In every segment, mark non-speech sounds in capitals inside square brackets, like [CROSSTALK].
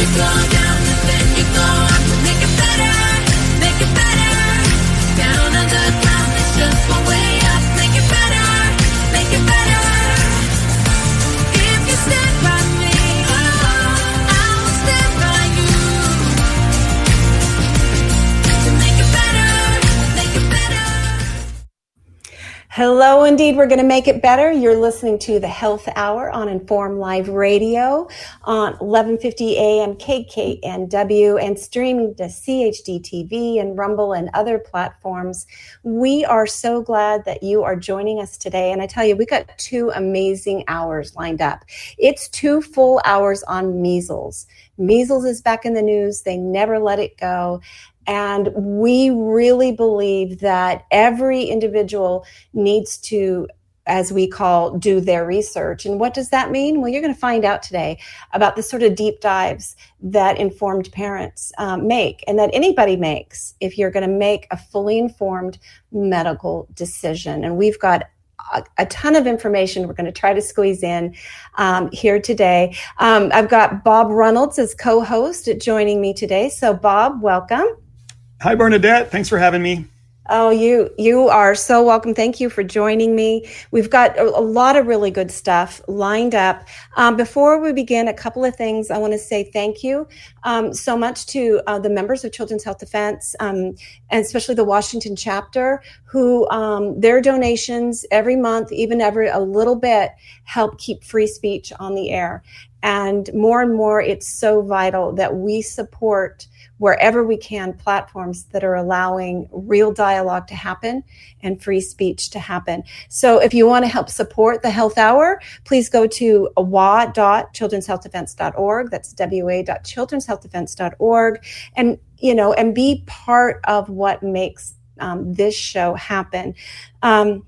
you Hello, indeed. We're going to make it better. You're listening to the Health Hour on Informed Life Radio on 1150 AM KKNW and streaming to CHD TV and Rumble and other platforms. We are so glad that you are joining us today. And I tell you, we got two amazing hours lined up. It's two full hours on measles. Measles is back in the news. They never let it go. And we really believe that every individual needs to, as we call, do their research. And what does that mean? Well, you're going to find out today about the sort of deep dives that informed parents um, make and that anybody makes if you're going to make a fully informed medical decision. And we've got a, ton of information we're going to try to squeeze in um, here today. Um, I've got Bob Reynolds as co host joining me today. So, Bob, welcome. Hi, Bernadette. Thanks for having me. Oh, you you are so welcome. Thank you for joining me. We've got a, a lot of really good stuff lined up. Um, before we begin, a couple of things I want to say thank you um, so much to uh, the members of Children's Health Defense, um, and especially the Washington chapter, who um, their donations every month, even every a little bit, help keep free speech on the air. And more and more, it's so vital that we support wherever we can platforms that are allowing real dialogue to happen and free speech to happen. So if you want to help support the Health Hour, please go to wa.children'shealthdefense.org. That's wa.children'shealthdefense.org. And, you know, and be part of what makes um, this show happen. Um,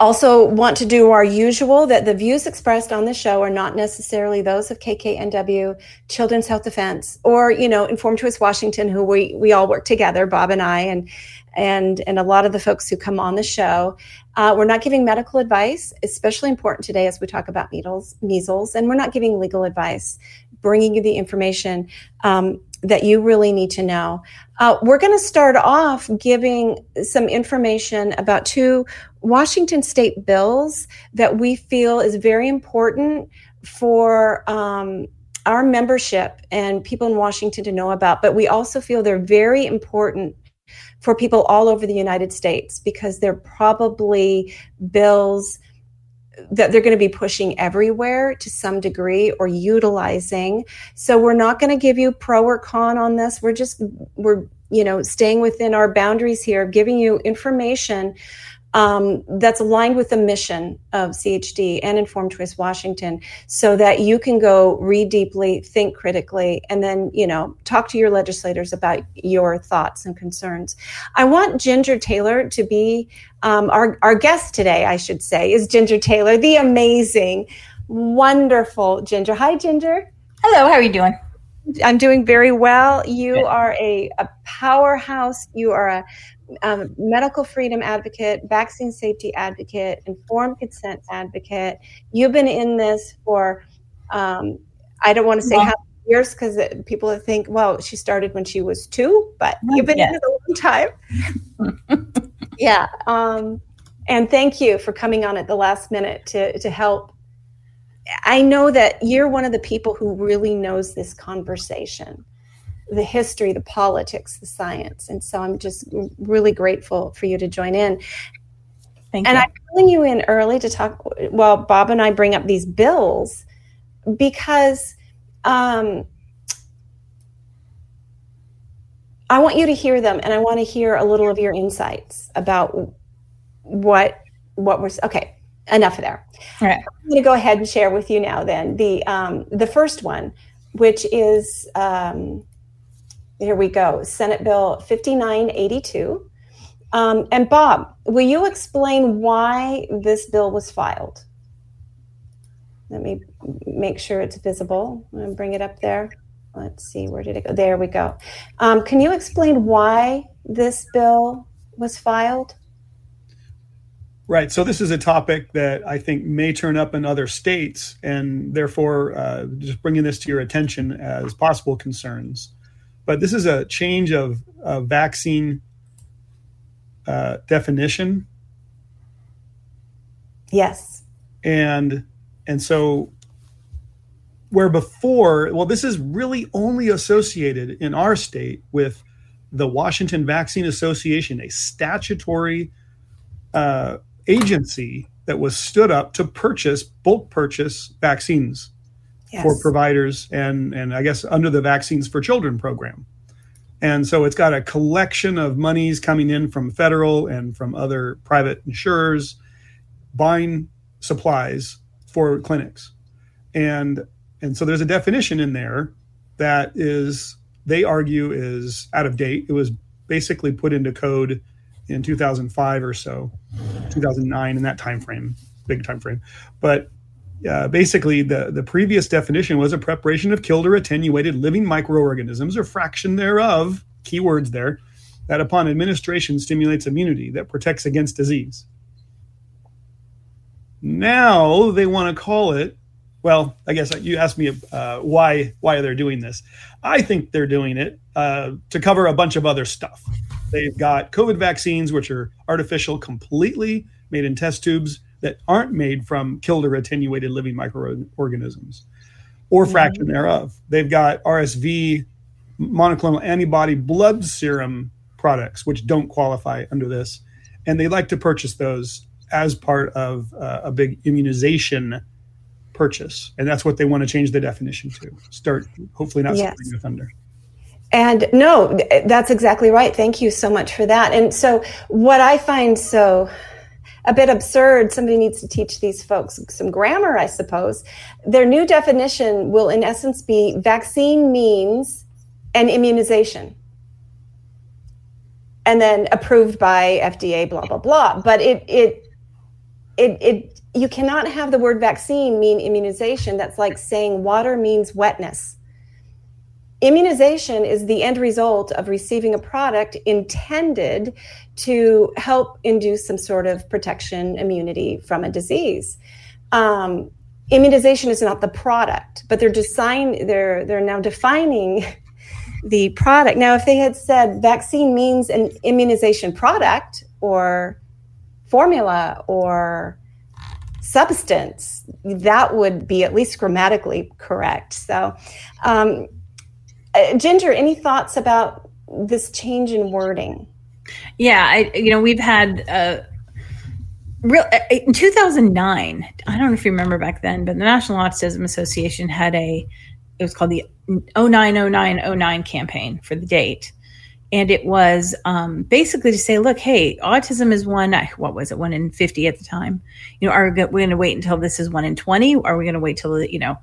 also want to do our usual that the views expressed on the show are not necessarily those of KKNW, Children's Health Defense, or you know, Informed Choice Washington, who we we all work together, Bob and I, and and and a lot of the folks who come on the show. Uh, we're not giving medical advice, especially important today as we talk about measles, measles, and we're not giving legal advice. Bringing you the information um, that you really need to know. Uh, we're going to start off giving some information about two Washington state bills that we feel is very important for um, our membership and people in Washington to know about, but we also feel they're very important for people all over the United States because they're probably bills that they're going to be pushing everywhere to some degree or utilizing. So we're not going to give you pro or con on this. We're just we're you know staying within our boundaries here, giving you information um, that's aligned with the mission of CHD and Informed Choice Washington, so that you can go read deeply, think critically, and then you know talk to your legislators about your thoughts and concerns. I want Ginger Taylor to be um, our our guest today. I should say is Ginger Taylor, the amazing, wonderful Ginger. Hi, Ginger. Hello, how are you doing? I'm doing very well. You are a, a powerhouse. You are a um, medical freedom advocate, vaccine safety advocate, informed consent advocate. You've been in this for, um, I don't want to say Well- how years because people think, well, she started when she was two, but you've been in it a long time. [LAUGHS] yeah. Um, and thank you for coming on at the last minute to, to help. I know that you're one of the people who really knows this conversation the history, the politics, the science. And so I'm just really grateful for you to join in. Thank And you. I'm pulling you in early to talk. Well, Bob and I bring up these bills because um, I want you to hear them, and I want to hear a little of your insights about what what was okay. Enough of there. All right. I'm going to go ahead and share with you now. Then the um, the first one, which is um, here we go, Senate Bill 5982. Um, and Bob, will you explain why this bill was filed? Let me make sure it's visible. To bring it up there. Let's see, where did it go? There we go. Um, can you explain why this bill was filed? Right. So this is a topic that I think may turn up in other states, and therefore, uh, just bringing this to your attention as possible concerns. But this is a change of, of vaccine uh, definition, Yes. and and so where before, well, this is really only associated in our state with the Washington Vaccine Association, a statutory uh, agency that was stood up to purchase bulk purchase vaccines Yes. for providers and and I guess under the Vaccines for Children program. And so it's got a collection of monies coming in from federal and from other private insurers buying supplies for clinics. And and so there's a definition in there that is they argue is out of date. It was basically put into code in 2005 or so, 2009 in that time frame, big time frame. But uh, basically, the, the previous definition was a preparation of killed or attenuated living microorganisms or fraction thereof, keywords there, that upon administration stimulates immunity that protects against disease. Now they want to call it. Well, I guess you asked me uh, why why they're doing this. I think they're doing it uh, to cover a bunch of other stuff. They've got COVID vaccines, which are artificial, completely made in test tubes that aren't made from killed or attenuated living microorganisms or fraction thereof. They've got RSV monoclonal antibody blood serum products, which don't qualify under this. And they like to purchase those as part of uh, a big immunization purchase. And that's what they want to change the definition to. Start, hopefully, not Yes. stealing the thunder. And no, that's exactly right. Thank you so much for that. And so, what I find so a bit absurd, somebody needs to teach these folks some grammar, I suppose. Their new definition will, in essence, be vaccine means an immunization. And then approved by FDA, blah, blah, blah. But it, it, it, it, you cannot have the word vaccine mean immunization. That's like saying water means wetness. Immunization is the end result of receiving a product intended to help induce some sort of protection, immunity from a disease. Um, immunization is not the product, but they're design they're they're now defining [LAUGHS] the product. Now, if they had said vaccine means an immunization product or formula or substance, that would be at least grammatically correct. So, um, uh, Ginger, any thoughts about this change in wording? Yeah, I you know we've had uh, real uh, in 2009. I don't know if you remember back then, but the National Autism Association had a it was called the 090909 campaign for the date, and it was um, basically to say, look, hey, autism is one. What was it? One in 50 at the time. You know, are we going to wait until this is one in 20? Are we going to wait till you know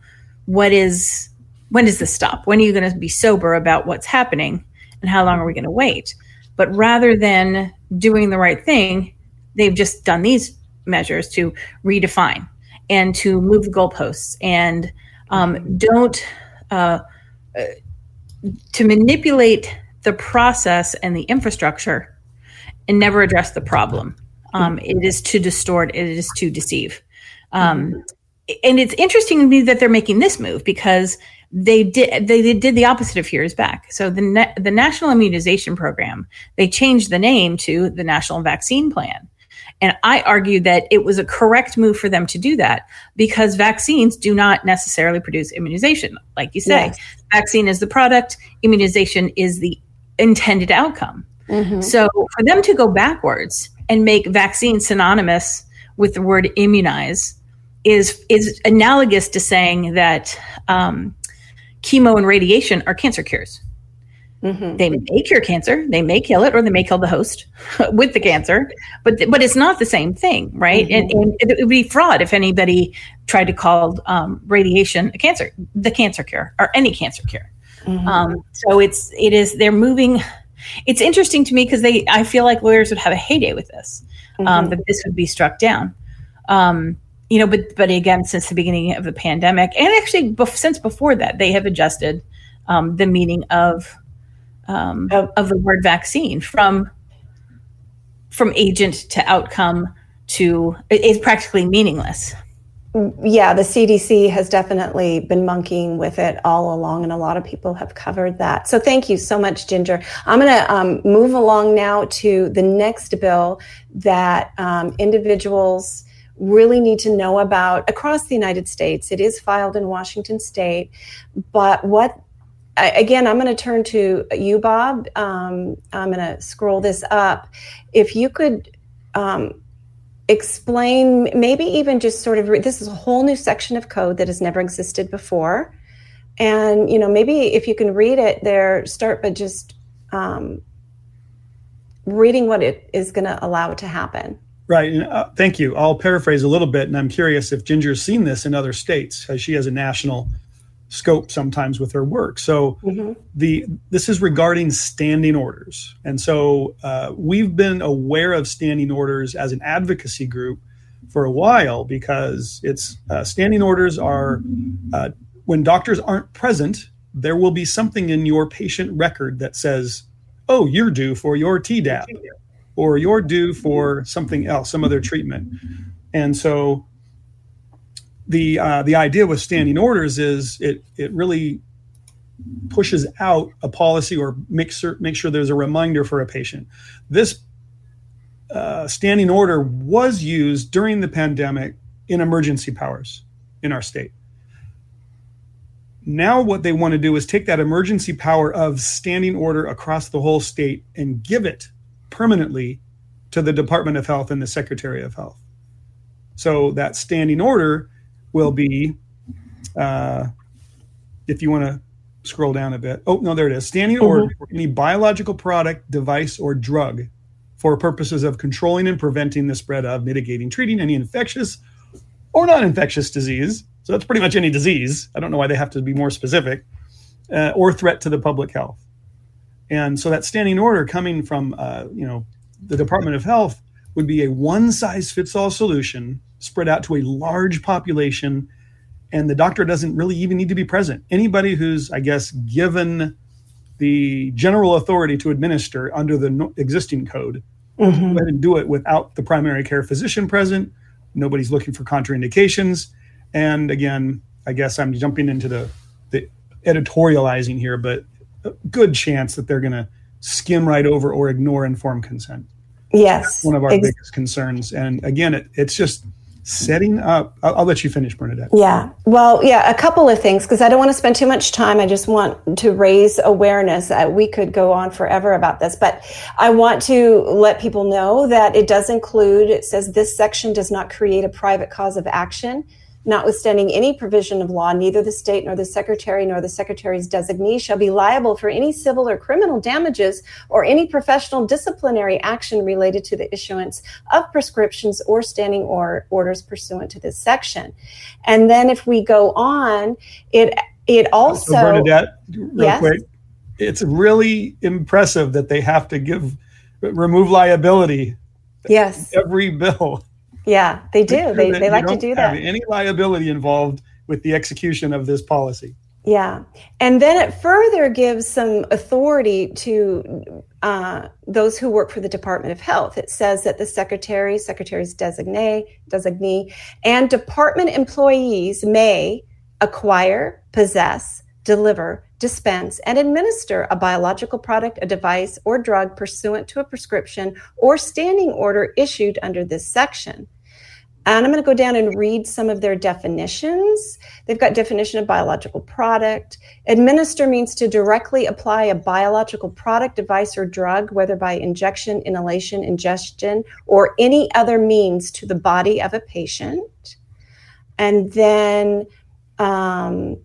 what is when does this stop? When are you going to be sober about what's happening, and how long are we going to wait? But rather than doing the right thing, they've just done these measures to redefine and to move the goalposts and um, don't uh, to manipulate the process and the infrastructure and never address the problem. Um, it is to distort. It is to deceive. Um, and it's interesting to me that they're making this move because they did they, they did the opposite a few years back. So the na- the National Immunization Program they changed the name to the National Vaccine Plan, and I argue that it was a correct move for them to do that because vaccines do not necessarily produce immunization, like you say. Yes. Vaccine is the product, immunization is the intended outcome. Mhm. So for them to go backwards and make vaccine synonymous with the word immunize is is analogous to saying that um, chemo and radiation are cancer cures. Mhm. They may cure cancer, they may kill it, or they may kill the host [LAUGHS] with the cancer, but but it's not the same thing, right? And, and it would be fraud if anybody tried to call um, radiation a cancer, the cancer cure, or any cancer cure. Mhm. Um, so it's it is they're moving. It's interesting to me because they I feel like lawyers would have a heyday with this. Um, Mhm. that this would be struck down. Um, you know, but but again, since the beginning of the pandemic, and actually bef- since before that, they have adjusted um, the meaning of um, Of- of the word vaccine from from agent to outcome to is practically meaningless. yeah, the CDC has definitely been monkeying with it all along, and a lot of people have covered that. So thank you so much, Ginger. I'm going to um, move along now to the next bill that um, individuals really need to know about across the United States. It is filed in Washington State, but what again, I'm going to turn to you, Bob. Um, I'm going to scroll this up. If you could um, explain maybe even just sort of re- this is a whole new section of code that has never existed before and you know maybe if you can read it there start by just um, reading what it is going to allow to happen Right. And, uh, thank you. I'll paraphrase a little bit, and I'm curious if Ginger's seen this in other states, as she has a national scope sometimes with her work. So the this is regarding standing orders, and so uh, we've been aware of standing orders as an advocacy group for a while because it's uh, standing orders are uh, when doctors aren't present, there will be something in your patient record that says, "Oh, you're due for your Tdap." Or you're due for something else, some other treatment. And so the uh, the idea with standing orders is it it really pushes out a policy or makes sure make sure there's a reminder for a patient. This uh, standing order was used during the pandemic in emergency powers in our state. Now, what they want to do is take that emergency power of standing order across the whole state and give it permanently to the Department of Health and the Secretary of Health. So that standing order will be, uh, if you want to scroll down a bit. Oh, no, there it is. Standing order for any biological product, device, or drug for purposes of controlling and preventing the spread of, mitigating, treating any infectious or non infectious disease. So that's pretty much any disease. I don't know why they have to be more specific, uh, or threat to the public health. And so that standing order coming from, uh, you know, the Department of Health would be a one size fits all solution spread out to a large population. And the doctor doesn't really even need to be present. Anybody who's, I guess, given the general authority to administer under the no- existing code, go ahead and do it without the primary care physician present. Nobody's looking for contraindications. And again, I guess I'm jumping into the, the editorializing here, but good chance that they're going to skim right over or ignore informed consent. yes One of our ex- biggest concerns. And again, it, it's just setting up. I'll, I'll let you finish, Bernadette. Yeah. Well, yeah, a couple of things because I don't want to spend too much time. I just want to raise awareness. Uh, we could go on forever about this, but I want to let people know that it does include, it says this section does not create a private cause of action. Notwithstanding any provision of law, neither the state nor the secretary nor the secretary's designee shall be liable for any civil or criminal damages or any professional disciplinary action related to the issuance of prescriptions or standing or orders pursuant to this section. And then if we go on, it it also so Bernadette, real Yes? quick, it's really impressive that they have to give remove liability yes, every bill. Yeah, they do. They they like to do have that. Any liability involved with the execution of this policy? Yeah. And then it further gives some authority to uh, those who work for the Department of Health. It says that the secretary, secretary's designee, designee, and department employees may acquire, possess, deliver, dispense, and administer a biological product, a device, or drug pursuant to a prescription or standing order issued under this section. And I'm going to go down and read some of their definitions. They've got definition of biological product. Administer means to directly apply a biological product, device, or drug, whether by injection, inhalation, ingestion, or any other means to the body of a patient. And then um,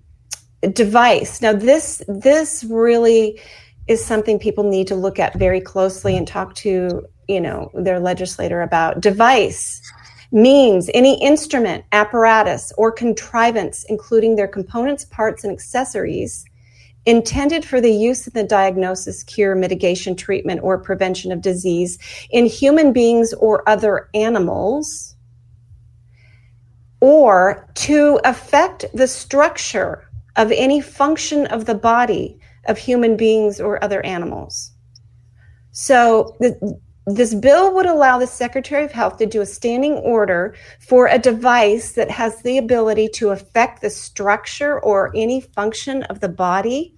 device. Now this this really is something people need to look at very closely and talk to you know their legislator about. Device means any instrument, apparatus, or contrivance, including their components, parts, and accessories, intended for the use in the diagnosis, cure, mitigation, treatment, or prevention of disease in human beings or other animals, or to affect the structure of any function of the body of human beings or other animals. So, the, this bill would allow the Secretary of Health to do a standing order for a device that has the ability to affect the structure or any function of the body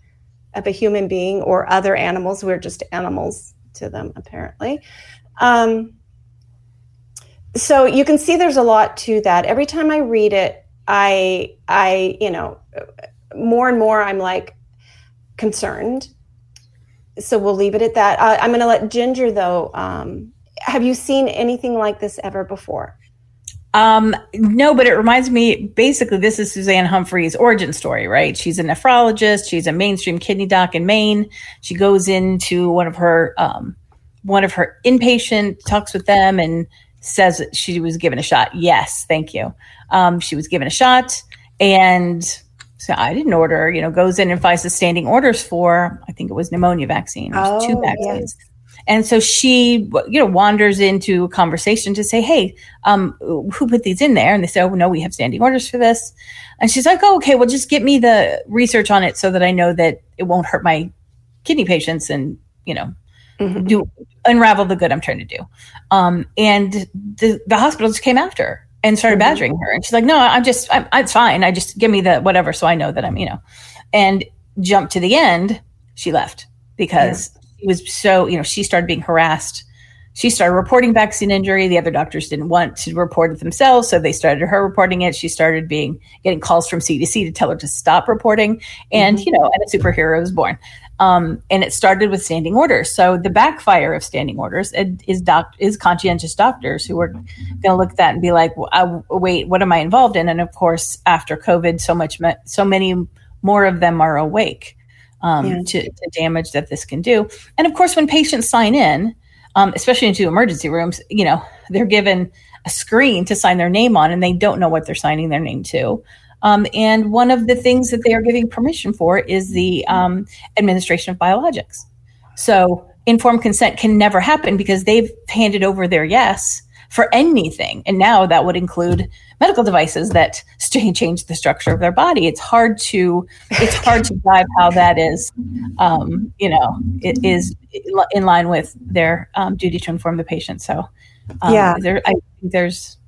of a human being or other animals. We're just animals to them, apparently. Um, so you can see there's a lot to that. Every time I read it, I, I, you know, more and more I'm like concerned so we'll leave it at that. Uh, I'm going to let Ginger though. Um, have you seen anything like this ever before? Um, no, but it reminds me basically this is Suzanne Humphries' origin story, right? She's a nephrologist, she's a mainstream kidney doc in Maine. She goes into one of her um, one of her inpatient, talks with them and says she was given a shot. Yes, thank you. Um, she was given a shot and so I didn't order, you know, goes in and finds the standing orders for, I think it was pneumonia vaccine, oh, two vaccines. Yes. And so she, you know, wanders into a conversation to say, "Hey, um, who put these in there?" And they say, "Oh, no, we have standing orders for this." And she's like, "Oh, okay. Well, just get me the research on it so that I know that it won't hurt my kidney patients and you know, mm-hmm. do unravel the good I'm trying to do." Um, and the the hospital just came after and started mm-hmm. badgering her. And she's like, no, I'm just, I'm, it's fine. I just give me the whatever. So I know that I'm, you know, and jump to the end. She left because yeah. it was so, you know, she started being harassed. She started reporting vaccine injury. The other doctors didn't want to report it themselves. So they started her reporting it. She started being, getting calls from CDC to tell her to stop reporting. And, mm-hmm. you know, and a superhero was born. Um, and it started with standing orders. So the backfire of standing orders is doc is conscientious doctors who are going to look at that and be like, well, "Wait, what am I involved in?" And of course, after COVID, so much, so many more of them are awake um, yeah. to, to, damage that this can do. And of course, when patients sign in, um, especially into emergency rooms, you know, they're given a screen to sign their name on, and they don't know what they're signing their name to. Um, and one of the things that they are giving permission for is the um, administration of biologics. So informed consent can never happen because they've handed over their yes for anything. And now that would include medical devices that [LAUGHS] change the structure of their body. It's hard to it's hard to dive how that is, um, you know, it is in line with their um, duty to inform the patient. So um, yeah, there, I think there's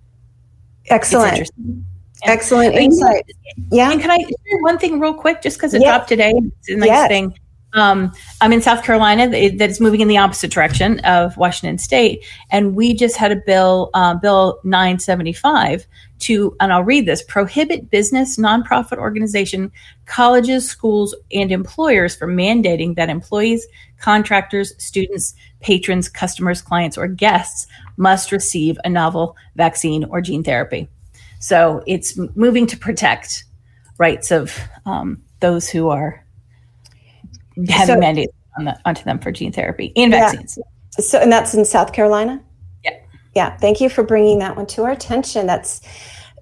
excellent. Excellent insight. Yeah. And can I share one thing real quick, just because it yes. dropped today? It's a nice yes. thing. Um, I'm in South Carolina that is moving in the opposite direction of Washington State, and we just had a bill, uh, Bill 975, to, and I'll read this: prohibit business, nonprofit organization, colleges, schools, and employers from mandating that employees, contractors, students, patrons, customers, clients, or guests must receive a novel vaccine or gene therapy. So it's moving to protect rights of um, those who are having so, mandates on the, onto them for gene therapy and vaccines. So, and that's in South Carolina. Yeah. Yeah. Thank you for bringing that one to our attention. That's,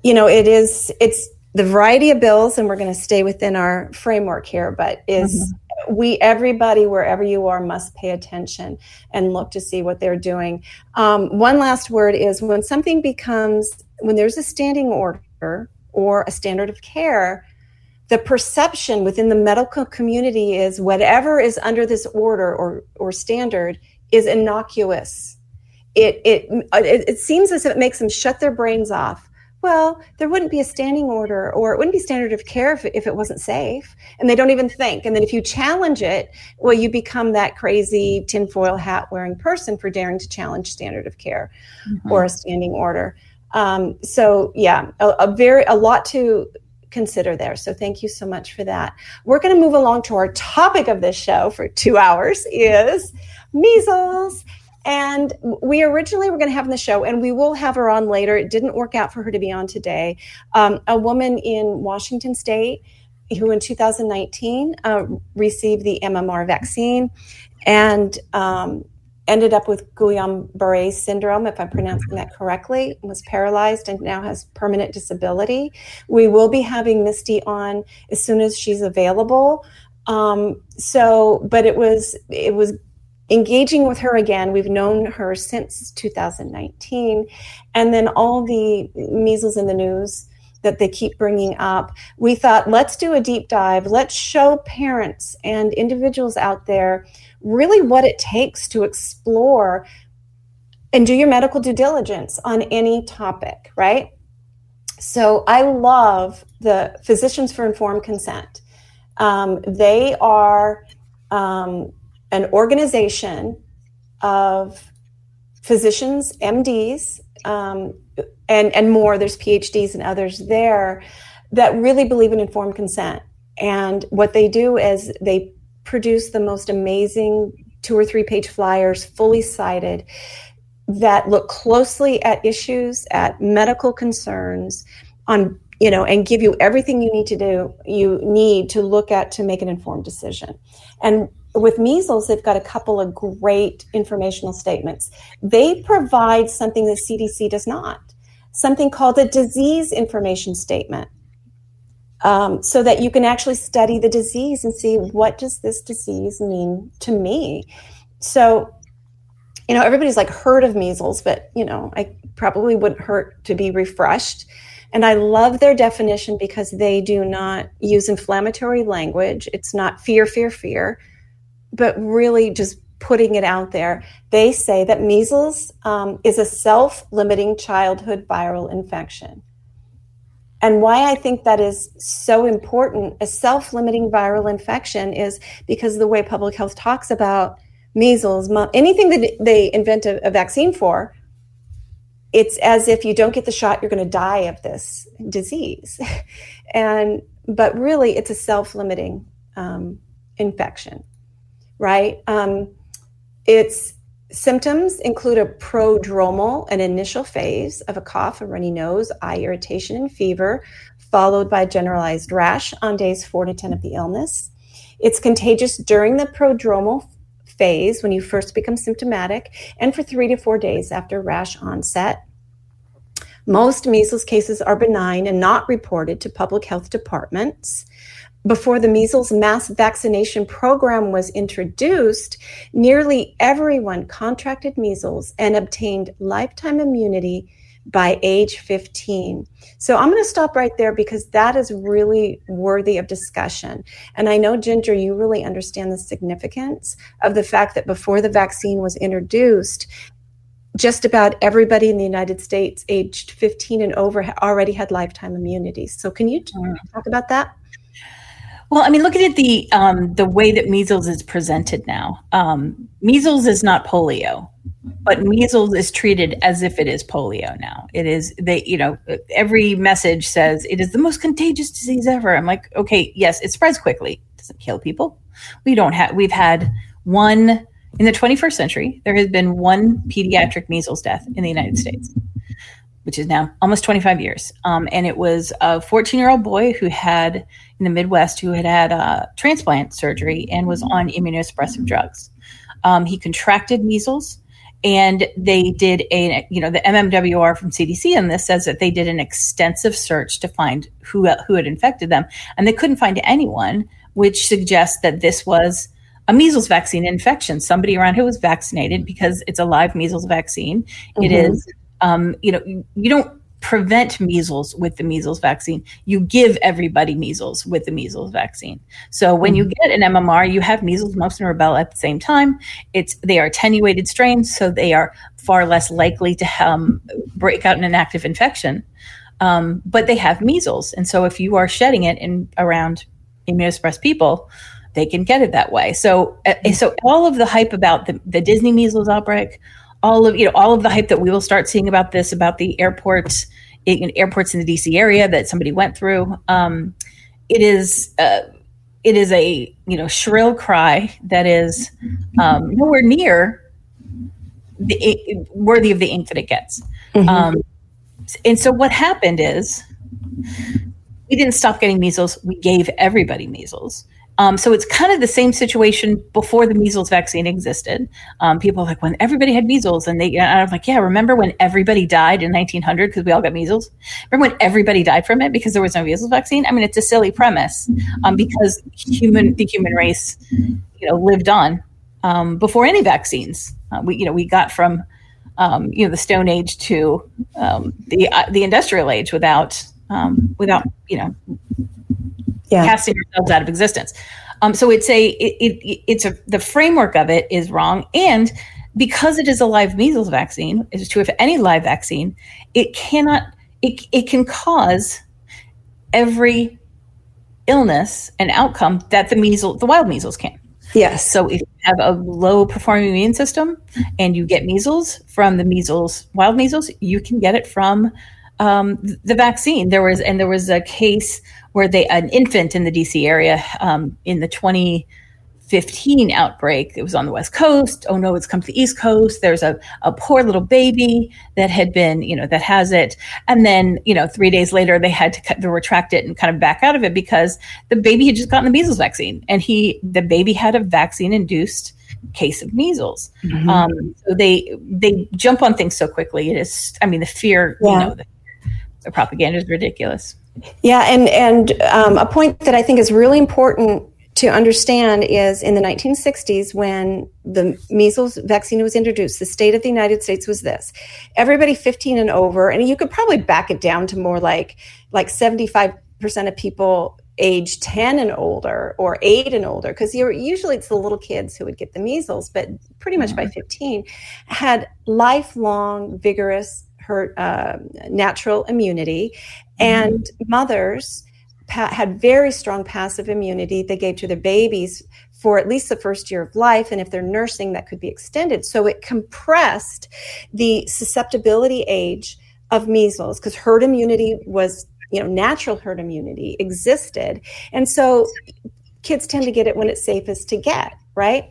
you know, it is. It's the variety of bills, and we're going to stay within our framework here. But is mm-hmm. We everybody wherever you are must pay attention and look to see what they're doing. Um, one last word is when something becomes when there's a standing order or a standard of care, the perception within the medical community is whatever is under this order or, or standard is innocuous. It, it, it, it seems as if it makes them shut their brains off. Well, there wouldn't be a standing order or it wouldn't be standard of care if, if it wasn't safe. And they don't even think. And then if you challenge it, well, you become that crazy tinfoil hat wearing person for daring to challenge standard of care mm-hmm. or a standing order. Um, so yeah, a, a very a lot to consider there. So thank you so much for that. We're going to move along to our topic of this show for two hours is measles. And we originally were going to have in the show, and we will have her on later. It didn't work out for her to be on today. Um, a woman in Washington State who in 2019 uh, received the MMR vaccine. And um, ended up with Guillain-Barré syndrome, if I'm pronouncing that correctly, was paralyzed and now has permanent disability. We will be having Misty on as soon as she's available. Um, so, but it was it was engaging with her again. We've known her since 2019, and then all the measles in the news that they keep bringing up. We thought, let's do a deep dive. Let's show parents and individuals out there really what it takes to explore and do your medical due diligence on any topic, right? So I love the Physicians for Informed Consent. Um, they are um, an organization of physicians, MDs, um, and and more. There's PhDs and others there that really believe in informed consent. And what they do is they produce the most amazing two or three page flyers, fully cited, that look closely at issues, at medical concerns, on you know, and give you everything you need to do, you need to look at to make an informed decision. And with measles, they've got a couple of great informational statements. They provide something the CDC does not, something called a disease information statement. Um, so that you can actually study the disease and see what does this disease mean to me. So, you know, everybody's like heard of measles, but you know, I probably wouldn't hurt to be refreshed. And I love their definition because they do not use inflammatory language. It's not fear, fear, fear, but really just putting it out there. They say that measles um, is a self limiting childhood viral infection. And why I think that is so important, a self limiting viral infection, is because the way public health talks about measles, anything that they invent a, a vaccine for, it's as if you don't get the shot, you're going to die of this disease. [LAUGHS] and but really, it's a self-limiting um, infection, right? Um, its symptoms include a prodromal, an initial phase of a cough, a runny nose, eye irritation, and fever, followed by generalized rash on days four to ten of the illness. It's contagious during the prodromal phase when you first become symptomatic and for three to four days after rash onset. Most measles cases are benign and not reported to public health departments. Before the measles mass vaccination program was introduced, nearly everyone contracted measles and obtained lifetime immunity by age 15. So I'm going to stop right there because that is really worthy of discussion. And I know, Ginger, you really understand the significance of the fact that before the vaccine was introduced, just about everybody in the United States aged 15 and over already had lifetime immunity. So can you mm. talk about that? Well, I mean, looking at the um, the way that measles is presented now, um, measles is not polio, but measles is treated as if it is polio now. It is they, you know, every message says it is the most contagious disease ever. I'm like, okay, yes, it spreads quickly, it doesn't kill people. We don't have. We've had one in the 21st century. There has been one pediatric measles death in the United States which is now almost 25 years. Um, and it was a 14 year old boy who had in the Midwest who had had uh, transplant surgery and was on immunosuppressive drugs. Um, he contracted measles. And they did a, you know, the MMWR from CDC on this says that they did an extensive search to find who who had infected them, and they couldn't find anyone, which suggests that this was a measles vaccine infection. Somebody around who was vaccinated because it's a live measles vaccine. Mm-hmm. It is um, you know, you don't prevent measles with the measles vaccine. You give everybody measles with the measles vaccine. So when you mm-hmm. get an MMR, you have measles, mumps, and rubella at the same time. It's they are attenuated strains, so they are far less likely to um, break out in an active infection. Um, but they have measles, and so if you are shedding it in around immunosuppressed people, they can get it that way. So, uh, so all of the hype about the, the Disney measles outbreak, all of you know all of the hype that we will start seeing about this about the airports in, airports in the DC area that somebody went through. Um, it is uh, it is a you know shrill cry that is um, nowhere near the it, worthy of the ink that it gets. Mm-hmm. Um, and so what happened is we didn't stop getting measles. We gave everybody measles. Um, so it's kind of the same situation before the measles vaccine existed. Um, people are like when everybody had measles, and they, and I'm like, yeah, remember when everybody died in 1900 because we all got measles? Remember when everybody died from it because there was no measles vaccine? I mean, it's a silly premise um, because human, the human race, you know, lived on um, before any vaccines. Uh, we, you know, we got from um, you know the Stone Age to um, the uh, the Industrial Age without without you know yeah. casting ourselves out of existence. Um, so it's a it, it, it's a the framework of it is wrong, and because it is a live measles vaccine, it is true of any live vaccine, it cannot, it, it can cause every illness and outcome that the measles, the wild measles can. Yes. So if you have a low performing immune system and you get measles from the measles, wild measles, you can get it from um, the vaccine. There was, and there was a case where they, an infant in the DC area um, in the 2015 outbreak, it was on the West Coast. Oh no, it's come to the East Coast. There's a, a poor little baby that had been, you know, that has it. And then, you know, three days later, they had to, cut, to retract it and kind of back out of it because the baby had just gotten the measles vaccine and he, the baby had a vaccine induced case of measles. Um, so they, they jump on things so quickly. It is, I mean, the fear, Yeah. you know, the, the propaganda is ridiculous. Yeah, and and um, a point that I think is really important to understand is in the 1960s when the measles vaccine was introduced, the state of the United States was this: everybody 15 and over, and you could probably back it down to more like like 75 percent of people age 10 and older or 8 and older because you're usually it's the little kids who would get the measles but pretty much by 15 had lifelong vigorous hurt uh, natural immunity. And mothers pa- had very strong passive immunity. They gave to their babies for at least the first year of life and if they're nursing that could be extended. So it compressed the susceptibility age of measles because herd immunity was you know natural herd immunity existed. And so kids tend to get it when it's safest to get right?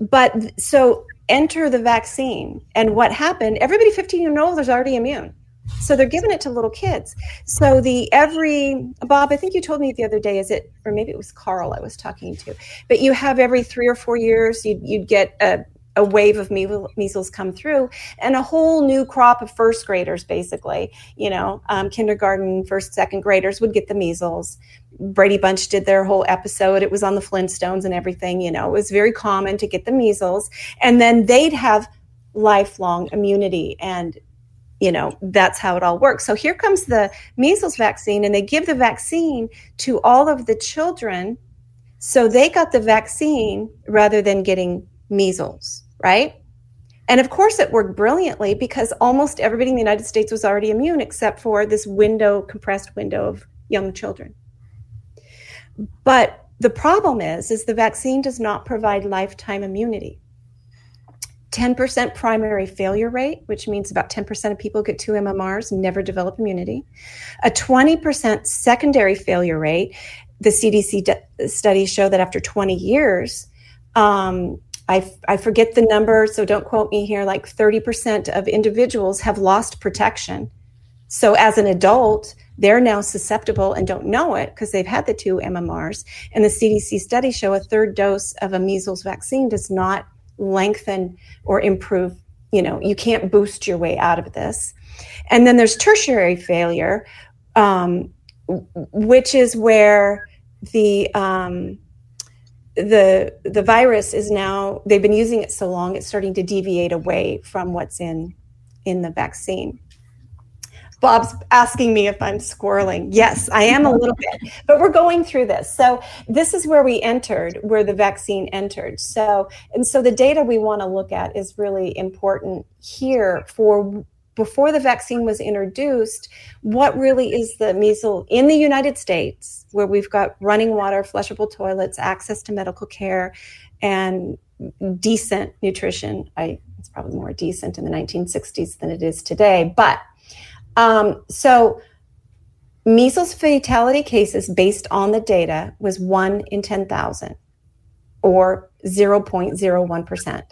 But so enter the vaccine. And what happened everybody 15 and older is already immune. So they're giving it to little kids. So the every bob i think you told me the other day is it or maybe it was carl i was talking to but you have every three or four years you'd, you'd get a, a wave of measles come through and a whole new crop of first graders basically. You know um, kindergarten first second graders would get the measles. Brady bunch did their whole episode. It was on the flintstones and everything you know. It was very common to get the measles and then they'd have lifelong immunity and you know that's how it all works. So here comes the measles vaccine and they give the vaccine to all of the children so they got the vaccine rather than getting measles right and of course it worked brilliantly because almost everybody in the united states was already immune except for this window compressed window of young children but the problem is is the vaccine does not provide lifetime immunity 10% primary failure rate, which means about 10% of people get two MMRs never develop immunity. A 20% secondary failure rate. The CDC studies show that after 20 years, um, I, I forget the number, so don't quote me here, like 30% of individuals have lost protection. So as an adult, they're now susceptible and don't know it because they've had the two MMRs. And the CDC studies show a third dose of a measles vaccine does not lengthen or improve. You know, you can't boost your way out of this. And then there's tertiary failure, um, which is where the um, the the virus is now they've been using it so long it's starting to deviate away from what's in in the vaccine. Bob's asking me if I'm squirreling. Yes, I am a little bit, but we're going through this. So this is where we entered, where the vaccine entered. So and so the data we want to look at is really important here for before the vaccine was introduced, what really is the measles in the United States, where we've got running water, flushable toilets, access to medical care, and decent nutrition. I it's probably more decent in the 1960s than it is today, but um, so measles fatality cases based on the data was one in 10,000 or 0.01%.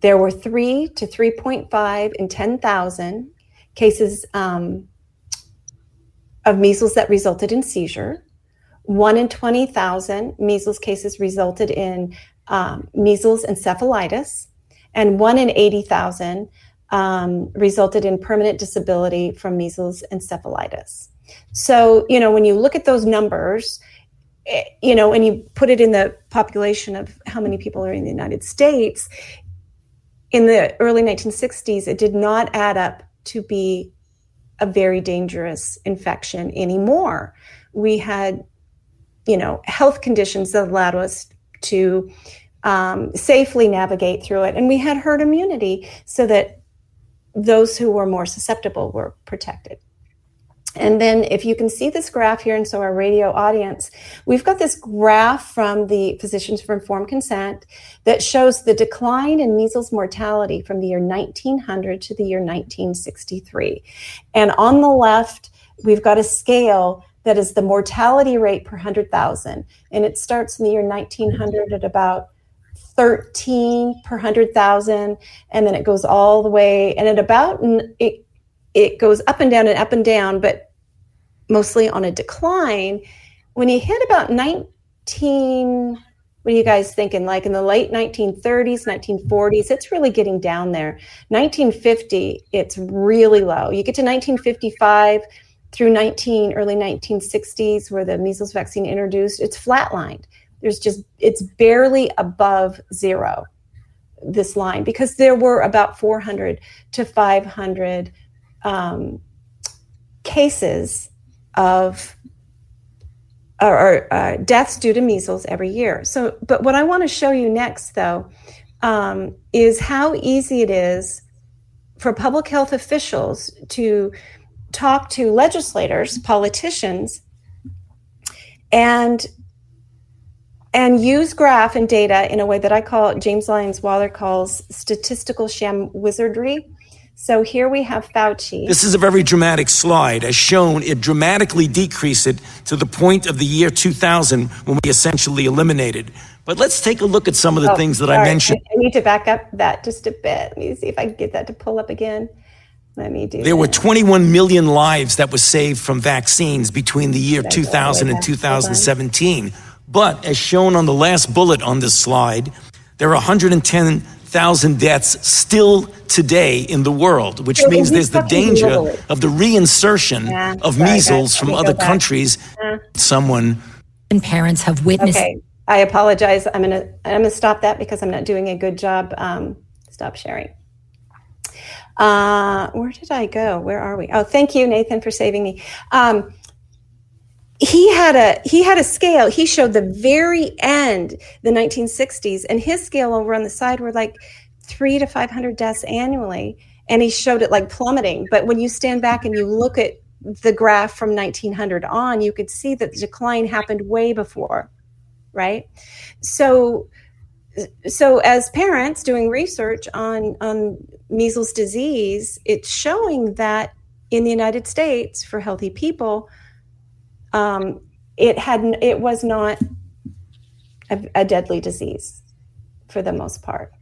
There were three to 3.5 in 10,000 cases um, of measles that resulted in seizure. One in 20,000 measles cases resulted in um, measles encephalitis, and one in 80,000 um, resulted in permanent disability from measles encephalitis. So, you know, when you look at those numbers, eh, you know, and you put it in the population of how many people are in the United States, in the early 1960s, it did not add up to be a very dangerous infection anymore. We had, you know, health conditions that allowed us to um, safely navigate through it. And we had herd immunity so that those who were more susceptible were protected. And then if you can see this graph here, and so our radio audience, we've got this graph from the Physicians for Informed Consent that shows the decline in measles mortality from the year 1900 to the year 1963. And on the left, we've got a scale that is the mortality rate per 100,000. And it starts in the year 1900 at about 13 per 100,000. And then it goes all the way, and at about, it, it goes up and down and up and down, but mostly on a decline. When you hit about 19, what are you guys thinking? Like in the late 1930s, 1940s, it's really getting down there. 1950, it's really low. You get to 1955 through 19 early 1960s, where the measles vaccine introduced, it's flatlined. There's just it's barely above zero this line because there were about 400 to 500 um, cases of or, or uh, deaths due to measles every year. So, but what I want to show you next, though, um, is how easy it is for public health officials to talk to legislators, politicians, and and use graph and data in a way that I call James Lyons-Weiler calls statistical sham wizardry. So here we have Fauci. This is a very dramatic slide. As shown, it dramatically decreased it to the point of the year 2000 when we essentially eliminated. But let's take a look at some of the Oh, things that I mentioned. I need to back up that just a bit. Let me see if I can get that to pull up again. Let me do There were 21 million lives that were saved from vaccines between the year Did I go 2000 and back? Hold on. 2017. But as shown on the last bullet on this slide, there are 110,000 deaths still today in the world, which So means there's the danger globally. of the reinsertion Yeah, of sorry, measles Let from other back. countries. Someone and parents have witnessed Okay, I apologize. I'm gonna I'm gonna stop that because I'm not doing a good job. Um, stop sharing. Uh, where did I go? Where are we? Oh, thank you, Nathan, for saving me. Um, he had a he had a scale. He showed the very end, the 1960s, and his scale over on the side were like three to 500 deaths annually, and he showed it like plummeting. But when you stand back and you look at the graph from 1900 on, you could see that the decline happened way before, right? So, so as parents doing research on on measles disease, it's showing that in the United States for healthy people, um, it had it was not a, a deadly disease for the most part.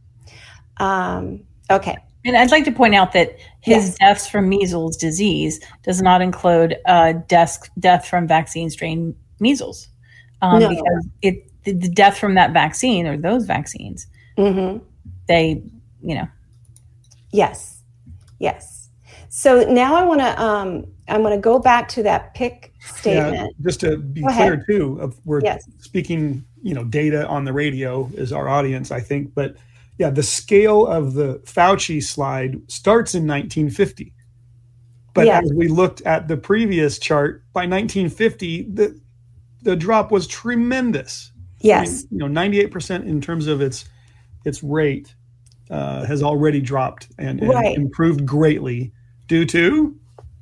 Um, okay, And I'd like to point out that his Yes. deaths from measles disease does not include uh, death death from vaccine strain measles, um, No. because it the, the death from that vaccine or those vaccines hmm they you know Yes, yes. So now I want to um, I'm going to go back to that pick statement. Yeah, just to be Go clear ahead. too, of we're Yes. speaking, you know, data on the radio is our audience, I think. But yeah, the scale of the Fauci slide starts in 1950. But as we looked at the previous chart, by 1950, the the drop was tremendous. Yes, you know, 98% in terms of its its rate uh, has already dropped and, and Right. improved greatly due to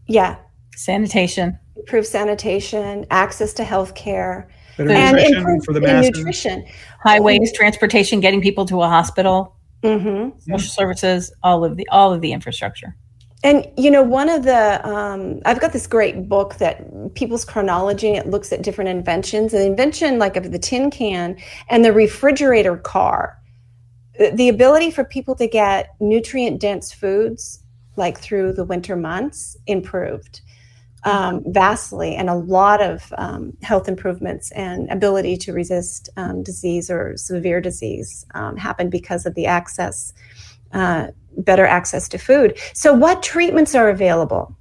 yeah. sanitation Improve sanitation, access to health care, better and nutrition for the in masses. nutrition. highways transportation getting people to a hospital hmm social services all of the all of the infrastructure And you know, one of the um, I've got this great book that people's chronology. It looks at different inventions. The invention, like of the tin can and the refrigerator car, the- the ability for people to get nutrient dense foods, like through the winter months, improved um, vastly, and a lot of um, health improvements and ability to resist um, disease or severe disease um, happened because of the access uh, better access to food. So, what treatments are available?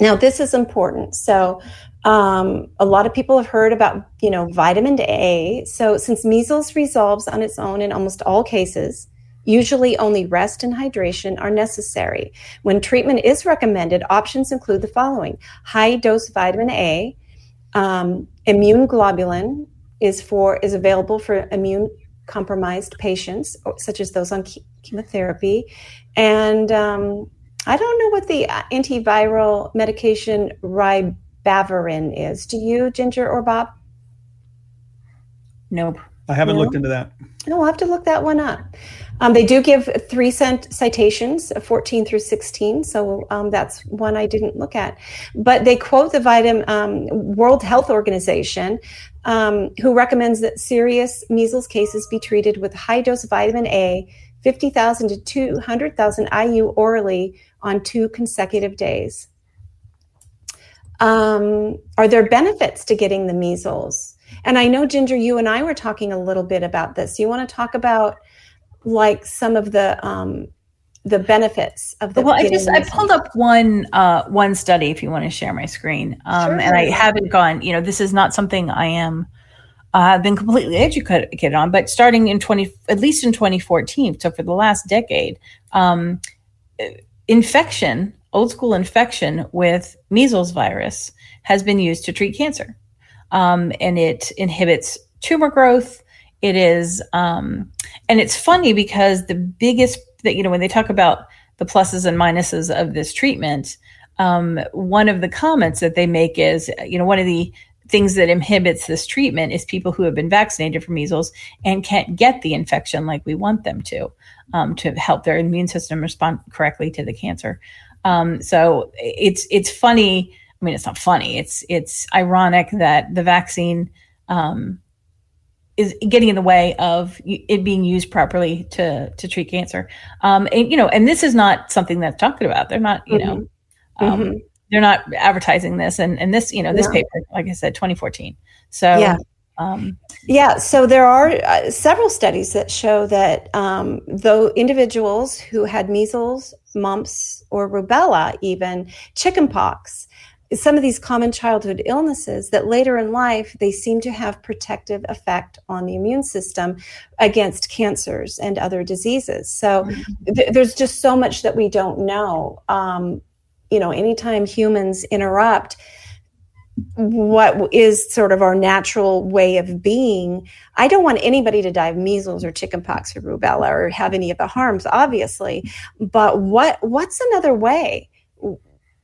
Now, this is important. So, um, a lot of people have heard about, you know, vitamin A. So, since measles resolves on its own in almost all cases, usually only rest and hydration are necessary. When treatment is recommended, options include the following: high dose vitamin A, um, immune globulin is for is available for immune compromised patients, such as those on chemotherapy. And um, I don't know what the antiviral medication ribavirin is. Do you, Ginger or Bob? Nope. I haven't No. looked into that. No, we'll have to look that one up. Um, they do give three cent citations, uh, 14 through 16. So um, that's one I didn't look at. But they quote the vitamin, um, World Health Organization, um, who recommends that serious measles cases be treated with high dose vitamin A, 50,000 to 200,000 IU orally on two consecutive days. Um, are there benefits to getting the measles? And I know, Ginger, you and I were talking a little bit about this. You want to talk about like some of the um, the benefits of the Well, I just I pulled up one uh, one study if you want to share my screen, um, and I haven't gone. You know, this is not something I am uh, been completely educated on, but starting in twenty at least in twenty fourteen, so for the last decade, um, infection, old school infection with measles virus has been used to treat cancer, um, and it inhibits tumor growth. It is, um, and it's funny because the biggest that you know when they talk about the pluses and minuses of this treatment, um, one of the comments that they make is, you know, one of the things that inhibits this treatment is people who have been vaccinated for measles and can't get the infection like we want them to, um, to help their immune system respond correctly to the cancer. Um, so it's it's funny. I mean, it's not funny. It's it's ironic that the vaccine um, is getting in the way of it being used properly to to treat cancer. Um, and you know, and this is not something that's talked about. They're not, you know, um, Mhm. they're not advertising this. And and this, you know, this No. paper, like I said, 2014. So Yeah. um, Yeah, so there are uh, several studies that show that um, though individuals who had measles, mumps, or rubella, even chickenpox, some of these common childhood illnesses, that later in life they seem to have protective effect on the immune system against cancers and other diseases. So th- there's just so much that we don't know. Um, you know, anytime humans interrupt what is sort of our natural way of being. I don't want anybody to die of measles or chickenpox or rubella or have any of the harms, obviously. But what what's another way?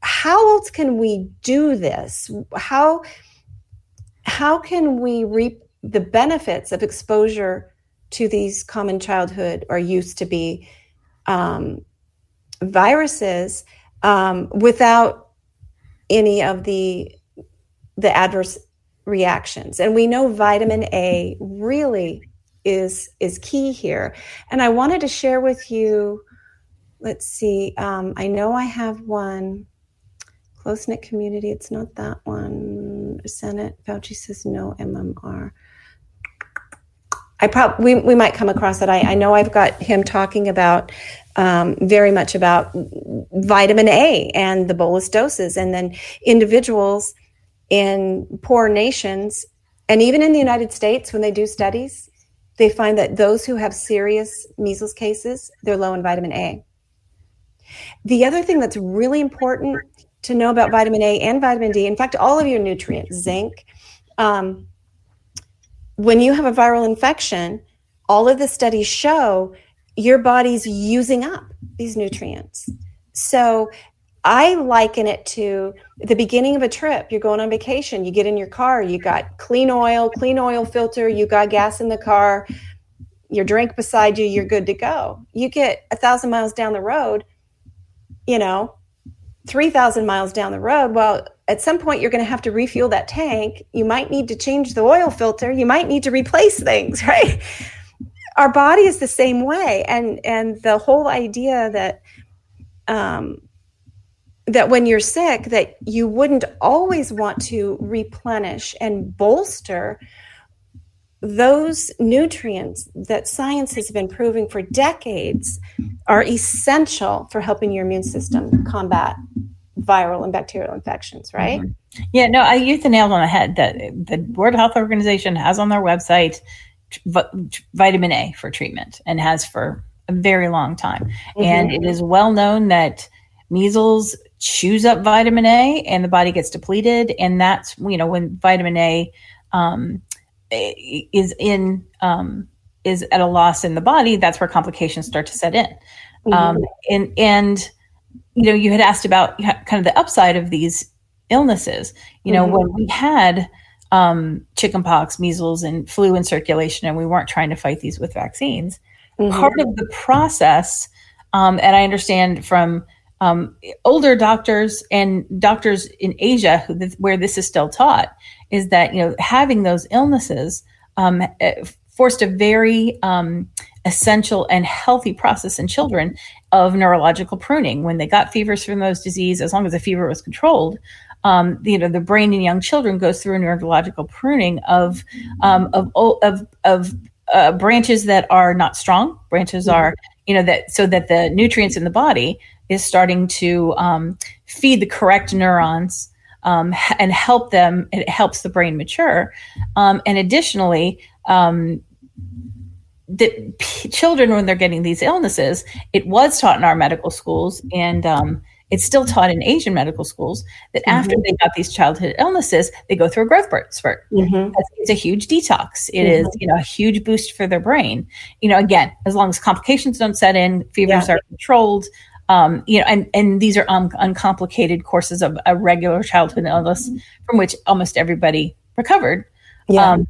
How else can we do this? How how can we reap the benefits of exposure to these common childhood or used to be um, viruses um, without any of the the adverse reactions? And we know vitamin a really is is key here. And i wanted to share with you let's see um, i know i have one close knit community it's not that one. Senate fauci says no mmr i probably we, we might come across it I, I know i've got him talking about um, very much about vitamin a and the bolus doses and then individuals in poor nations and even in the United States when they do studies they find that those who have serious measles cases they're low in vitamin A. The other thing that's really important to know about vitamin A and vitamin D, in fact, all of your nutrients, zinc, um, when you have a viral infection, all of the studies show your body's using up these nutrients. So I liken it to the beginning of a trip. You're going on vacation, you get in your car, you got clean oil, clean oil filter, you got gas in the car, your drink beside you, you're good to go. You get a thousand miles down the road, you know, 3,000 miles down the road. Well, at some point, you're going to have to refuel that tank. You might need to change the oil filter. You might need to replace things, [LAUGHS] right? Our body is the same way. And, and the whole idea that, um, that when you're sick that you wouldn't always want to replenish and bolster those nutrients that science has been proving for decades are essential for helping your immune system combat viral and bacterial infections right Yeah, no, I you hit the nail on the head. That the World Health Organization has on their website vi- vitamin A for treatment and has for a very long time. And it is well known that measles chews up vitamin A and the body gets depleted. And that's, you know, when vitamin A um, i- is in, um, is at a loss in the body, that's where complications start to set in. Um, and and you know, you had asked about kind of the upside of these illnesses. You know, when we had um, chickenpox, measles, and flu in circulation, and we weren't trying to fight these with vaccines. Part of the process, um, and I understand from um, older doctors and doctors in Asia, who, where this is still taught, is that you know having those illnesses um, eh, forced a very um, essential and healthy process in children of neurological pruning. When they got fevers from those diseases, as long as the fever was controlled, um, you know the brain in young children goes through a neurological pruning of um, of of of uh, branches that are not strong. Branches are you know that so that the nutrients in the body is starting to um, feed the correct neurons um, and help them. It helps the brain mature, um, and additionally. Um, the p- children when they're getting these illnesses it was taught in our medical schools and um, it's still taught in asian medical schools that after they got these childhood illnesses they go through a growth spurt- Mhm. It's a huge detox It is you know a huge boost for their brain you know again as long as complications don't set in fevers Yeah. are controlled um, you know and and these are un- uncomplicated courses of a regular childhood illness from which almost everybody recovered Yeah. um,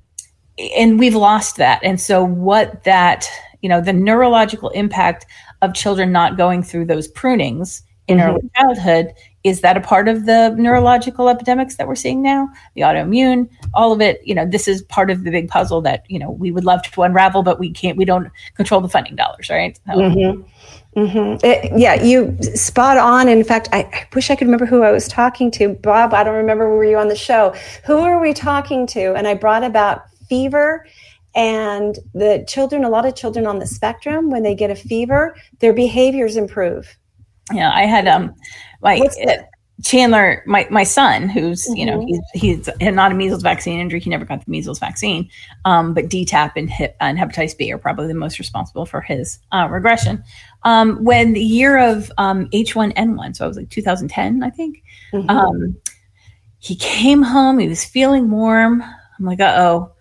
and we've lost that and so what that you know the neurological impact of children not going through those prunings in Mhm. early childhood is that a part of the neurological epidemics that we're seeing now the autoimmune all of it you know this is part of the big puzzle that you know we would love to unravel but we can't we don't control the funding dollars right So- Mhm. Mhm. It- yeah, you spot on. In fact, I, I wish I could remember who I was talking to. Bob, I don't remember. Were you on the show? Who are we talking to? And I brought about fever and the children. A lot of children on the spectrum, when they get a fever, their behaviors improve. Yeah, I had um my uh. Chandler, my my son, who's you know Mhm. he's he's not a measles vaccine injury. He never got the measles vaccine, um, but DTaP and Hib and hepatitis B are probably the most responsible for his uh, regression. Um, when the year of um, H1N1, so I was like 2010, I think. Mhm. Um, he came home. He was feeling warm. I'm like, uh oh,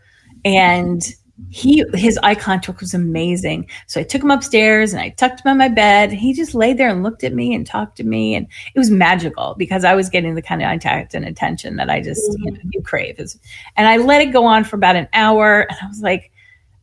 and he his eye contact was amazing. So I took him upstairs and I tucked him on my bed. He just laid there and looked at me and talked to me, and it was magical because I was getting the kind of contact and attention that I just you know you crave. And I let it go on for about an hour, and I was like,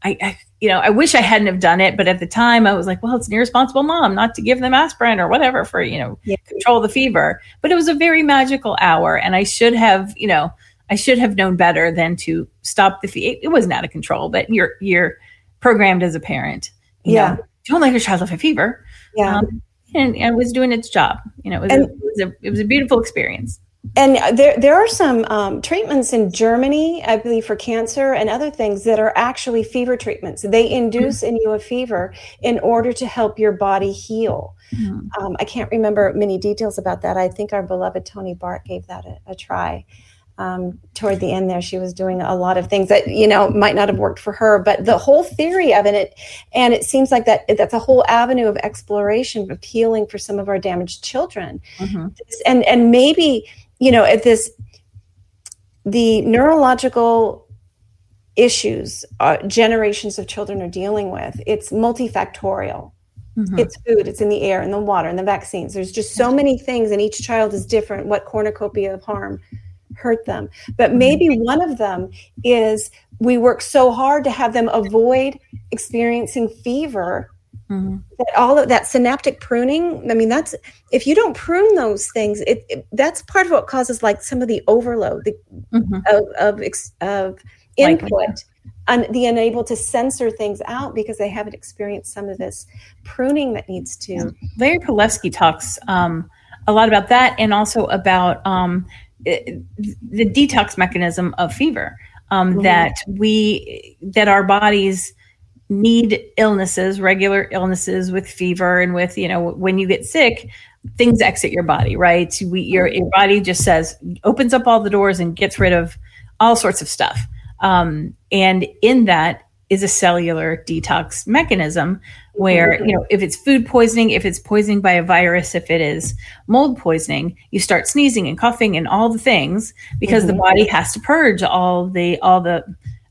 I, I you know I wish I hadn't have done it, but at the time I was like, well, it's an irresponsible mom not to give them aspirin or whatever for you know Yeah. control the fever. But it was a very magical hour, and I should have you know. I should have known better than to stop the fever. It wasn't out of control, but you're you're programmed as a parent. You Yeah. know, don't let your child have a fever. Yeah. Um, and, and it was doing its job. You know, it was, And- a, it was a it was a beautiful experience. And there, there are some um, treatments in Germany, I believe, for cancer and other things that are actually fever treatments. They induce in you a fever in order to help your body heal. Mhm. Um, I can't remember many details about that. I think our beloved Toni Bark gave that a, a try. Um, toward the end, there, she was doing a lot of things that you know might not have worked for her, but the whole theory of it, and it seems like that that's a whole avenue of exploration of healing for some of our damaged children Mhm. and and maybe you know at this the neurological issues uh, generations of children are dealing with it's multifactorial. Mhm. it's food it's in the air and the water and the vaccines. There's just so many things and each child is different what cornucopia of harm hurt them. But maybe one of them is we work so hard to have them avoid experiencing fever Mhm. that all of that synaptic pruning i mean that's if you don't prune those things it, it- that's part of what causes like some of the overload the, Mhm. of of, ex- of Like- input and the unable to censor things out because they haven't experienced some of this pruning that needs to Larry Palevsky talks um, a lot about that and also about um, the detox mechanism of fever. Um, Mhm. That we that our bodies need illnesses, regular illnesses with fever and with you know when you get sick, things exit your body, right? We, your your body just says opens up all the doors and gets rid of all sorts of stuff. Um, and in that is a cellular detox mechanism where you know if it's food poisoning if it's poisoning by a virus if it is mold poisoning you start sneezing and coughing and all the things because the body has to purge all the all the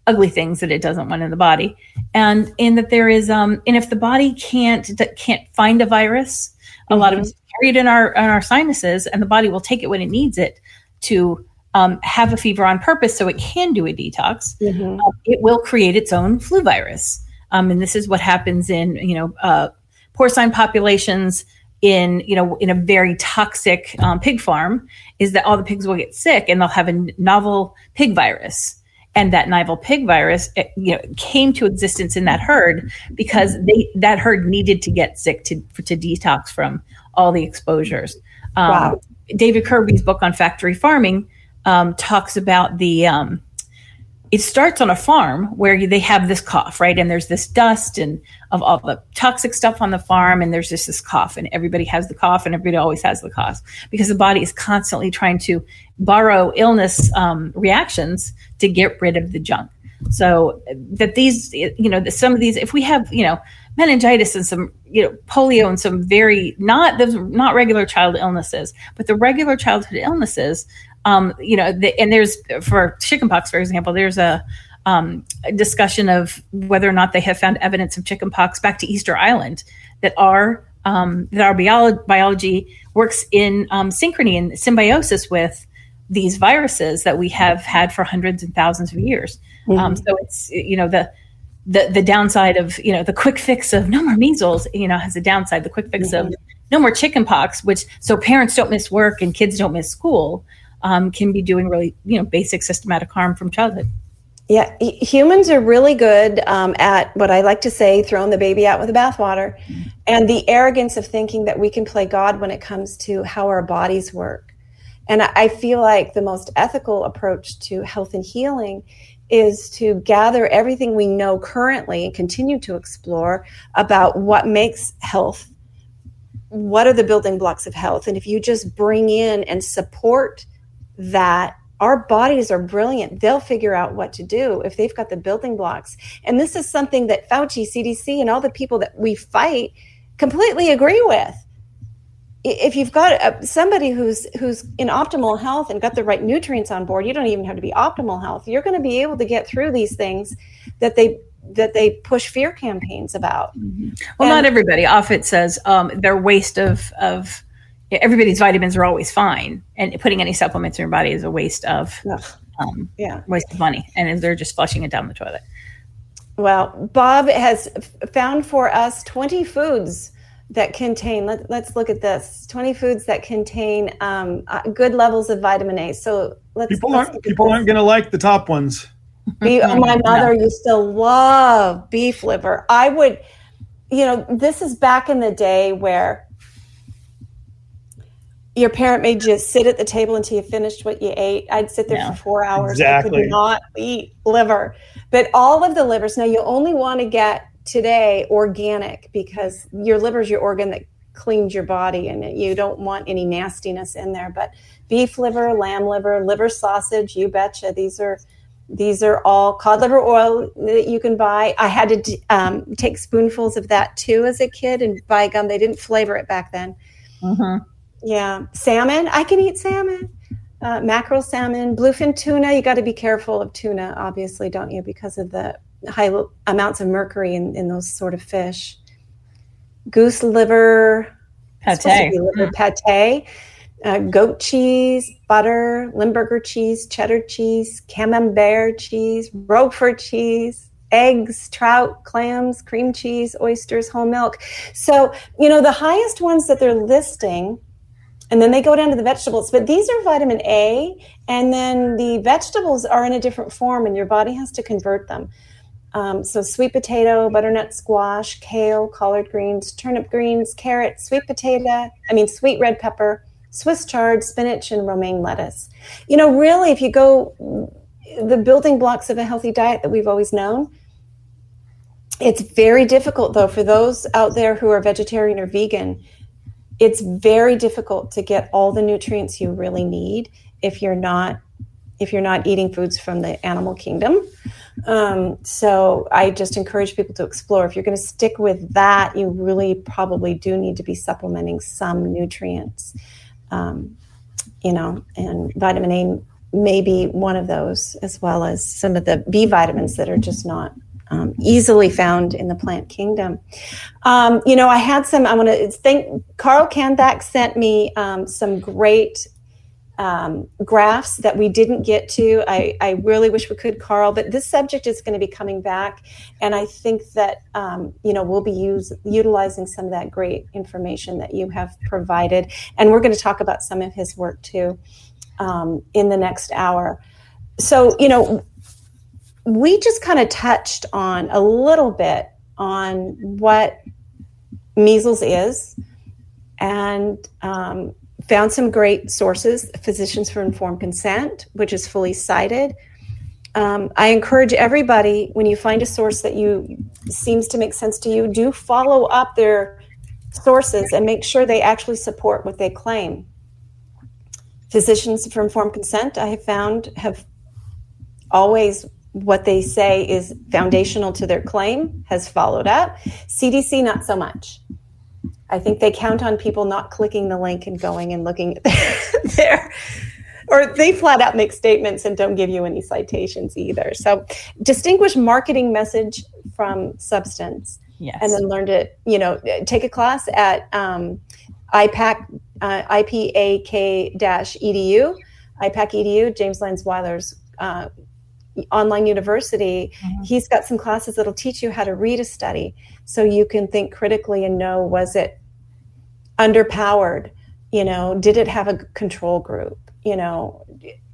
ugly things that it doesn't want in the body, and in that there is, um, and if the body can't that can't find a virus, a lot of it's carried in our in our sinuses, and the body will take it when it needs it to um, have a fever on purpose so it can do a detox. Mhm. uh, it will create its own flu virus, um, and this is what happens in you know uh, porcine populations in you know in a very toxic um, pig farm is that all the pigs will get sick and they'll have a novel pig virus and that novel pig virus it, you know came to existence in that herd because they that herd needed to get sick to to detox from all the exposures um, Wow. david kirby's book on factory farming um, talks about the um, it starts on a farm where they have this cough, right? And there's this dust and of all the toxic stuff on the farm, and there's just this cough, and everybody has the cough, and everybody always has the cough because the body is constantly trying to borrow illness um, reactions to get rid of the junk. So that these, you know, some of these, if we have, you know, meningitis and some, you know, polio and some very not those not regular child illnesses, but the regular childhood illnesses um, you know, the, and there's for chickenpox, for example, there's a, um, a discussion of whether or not they have found evidence of chickenpox back to Easter Island that our um, that our biolo- biology works in um, synchrony and symbiosis with these viruses that we have had for hundreds and thousands of years. Um, so it's you know the the the downside of you know the quick fix of no more measles you know has a downside. The quick fix of no more chickenpox, which so parents don't miss work and kids don't miss school, um, can be doing really you know basic systematic harm from childhood. Yeah, humans are really good um, at what I like to say, throwing the baby out with the bathwater, and the arrogance of thinking that we can play God when it comes to how our bodies work. And I I feel like the most ethical approach to health and healing is to gather everything we know currently and continue to explore about what makes health. What are the building blocks of health? And if you just bring in and support that our bodies are brilliant. They'll figure out what to do if they've got the building blocks. And this is something that Fauci, CDC, and all the people that we fight completely agree with. If you've got a, somebody who's who's in optimal health and got the right nutrients on board, you don't even have to be optimal health. You're going to be able to get through these things that they that they push fear campaigns about. Well, not And- everybody. Offit says um, their waste of of everybody's vitamins are always fine, and putting any supplements in your body is a waste of um, yeah. waste of money, and they're just flushing it down the toilet. Well, Bob has found for us 20 foods that contain, let, let's look at this 20 foods that contain um, uh, good levels of vitamin A. So let's, People let's aren't people this. aren't going to like the top ones. Be- [LAUGHS] my mother used to love beef liver. I would, you know, this is back in the day where your parent made you sit at the table until you finished what you ate. I'd sit there Yeah. for four hours. I Exactly. could not eat liver. But all of the livers, now you only want to get today organic because your liver is your organ that cleans your body and you don't want any nastiness in there. But beef liver, lamb liver, liver sausage, you betcha. These are these are all cod liver oil that you can buy. I had to um, take spoonfuls of that too as a kid, and by gum, they didn't flavor it back then. Mm-hmm. Yeah, salmon. I can eat salmon. Uh, mackerel salmon, bluefin tuna. You got to be careful of tuna, obviously, don't you? Because of the high amounts of mercury in, in those sort of fish. Goose liver, Pate. liver pate, uh, goat cheese, butter, Limburger cheese, cheddar cheese, camembert cheese, Roquefort cheese, eggs, trout, clams, cream cheese, oysters, whole milk. So, you know, the highest ones that they're listing, and then they go down to the vegetables, but these are vitamin A, and then the vegetables are in a different form, and your body has to convert them. Um, so sweet potato, butternut squash, kale, collard greens, turnip greens, carrot, sweet potato, I mean sweet red pepper, Swiss chard, spinach, and romaine lettuce. You know, really, if you go the building blocks of a healthy diet that we've always known, it's very difficult though for those out there who are vegetarian or vegan. It's very difficult to get all the nutrients you really need if you're not if you're not eating foods from the animal kingdom. Um, so I just encourage people to explore. If you're going to stick with that, you really probably do need to be supplementing some nutrients. Um, you know, and vitamin A may be one of those, as well as some of the B vitamins that are just not um, easily found in the plant kingdom. Um, you know, I had some, I want to thank Carl Kandak sent me um, some great um, graphs that we didn't get to. I, I really wish we could, Carl, but this subject is going to be coming back. And I think that, um, you know, we'll be use, utilizing some of that great information that you have provided. And we're going to talk about some of his work too um, in the next hour. So, you know, we just kind of touched on a little bit on what measles is and um, found some great sources physicians for informed consent which is fully cited. Um, i encourage everybody when you find a source that you seems to make sense to you do follow up their sources and make sure they actually support what they claim. Physicians for informed consent i have found have always what they say is foundational to their claim has followed up. CDC, not so much. I think they count on people not clicking the link and going and looking at [LAUGHS] their, or they flat out make statements and don't give you any citations either. So distinguish marketing message from substance. Yes. And then learn to, you know, take a class at um, IPAK, uh, IPAK edu, IPAK edu, James Lyons-Weiler's uh, online university, Mhm. he's got some classes that'll teach you how to read a study so you can think critically and know was it underpowered? You know, did it have a control group? You know,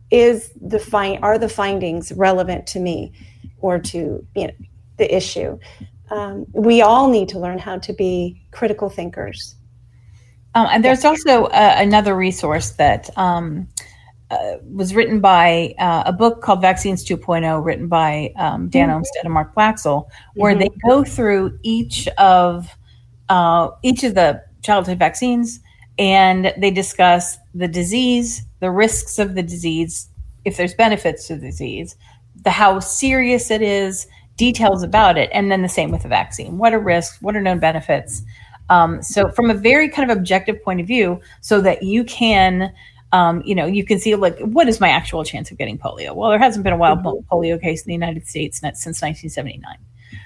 is the find are the findings relevant to me or to you know the issue? Um, we all need to learn how to be critical thinkers. Um, and there's also uh, another resource that um, uh, was written by uh, a book called Vaccines 2.0, written by um, Dan Olmsted and Mark Blaxill, where Mhm. they go through each of uh, each of the childhood vaccines and they discuss the disease, the risks of the disease, if there's benefits to the disease, the how serious it is, details about it, and then the same with the vaccine. What are risks? What are known benefits? Um, so from a very kind of objective point of view, so that you can, um, you know, you can see like what is my actual chance of getting polio? Well, there hasn't been a wild polio case in the United States since 1979.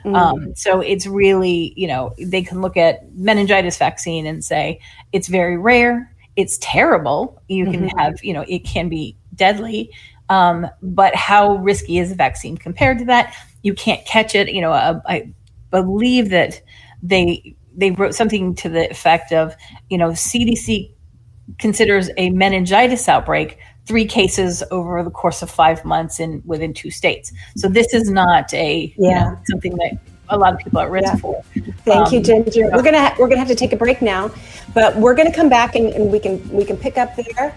Mm-hmm. Um, so it's really, you know, they can look at meningitis vaccine and say it's very rare, it's terrible. You can Mhm. have, you know, it can be deadly. Um, but how risky is a vaccine compared to that? You can't catch it. You know, uh, I believe that they they wrote something to the effect of, you know, CDC considers a meningitis outbreak three cases over the course of five months in within two states. So this is not a you Yeah. know, something that a lot of people are at risk Yeah. for. Thank you, Um, Ginger. We're gonna ha- we're gonna have to take a break now, but we're gonna come back and, and we can we can pick up there.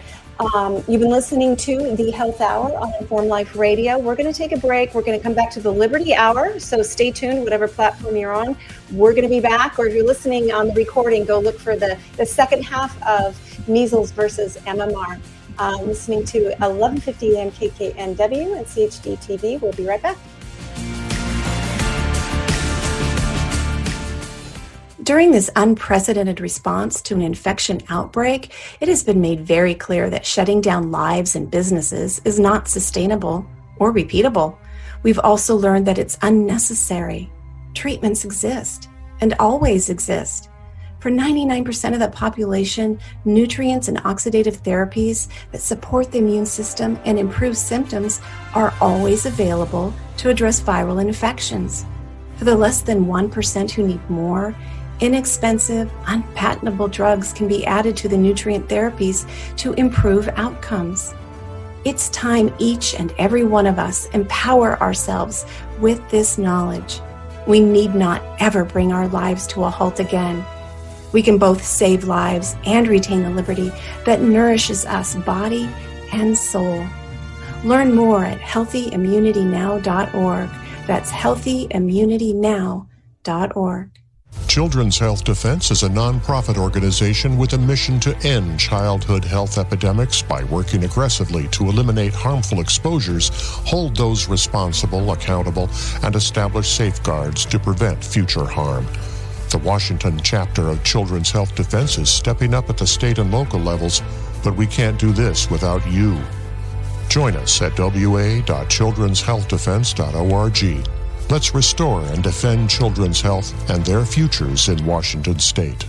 Um, you've been listening to the Health Hour on Informed Life Radio. We're going to take a break. We're going to come back to the Liberty Hour. So stay tuned, whatever platform you're on. We're going to be back, or if you're listening on the recording, go look for the, the second half of measles versus MMR. Uh, listening to 1150 AM KKNW and CHD TV. We'll be right back. During this unprecedented response to an infection outbreak, it has been made very clear that shutting down lives and businesses is not sustainable or repeatable. We've also learned that it's unnecessary. Treatments exist and always exist. For 99% of the population, nutrients and oxidative therapies that support the immune system and improve symptoms are always available to address viral infections. For the less than 1% who need more, inexpensive, unpatentable drugs can be added to the nutrient therapies to improve outcomes. It's time each and every one of us empower ourselves with this knowledge. We need not ever bring our lives to a halt again. We can both save lives and retain the liberty that nourishes us body and soul. Learn more at healthyimmunitynow.org. That's healthyimmunitynow.org. Children's Health Defense is a nonprofit organization with a mission to end childhood health epidemics by working aggressively to eliminate harmful exposures, hold those responsible accountable, and establish safeguards to prevent future harm. The Washington chapter of Children's Health Defense is stepping up at the state and local levels, but we can't do this without you. Join us at wa.children'shealthdefense.org. Let's restore and defend children's health and their futures in Washington state.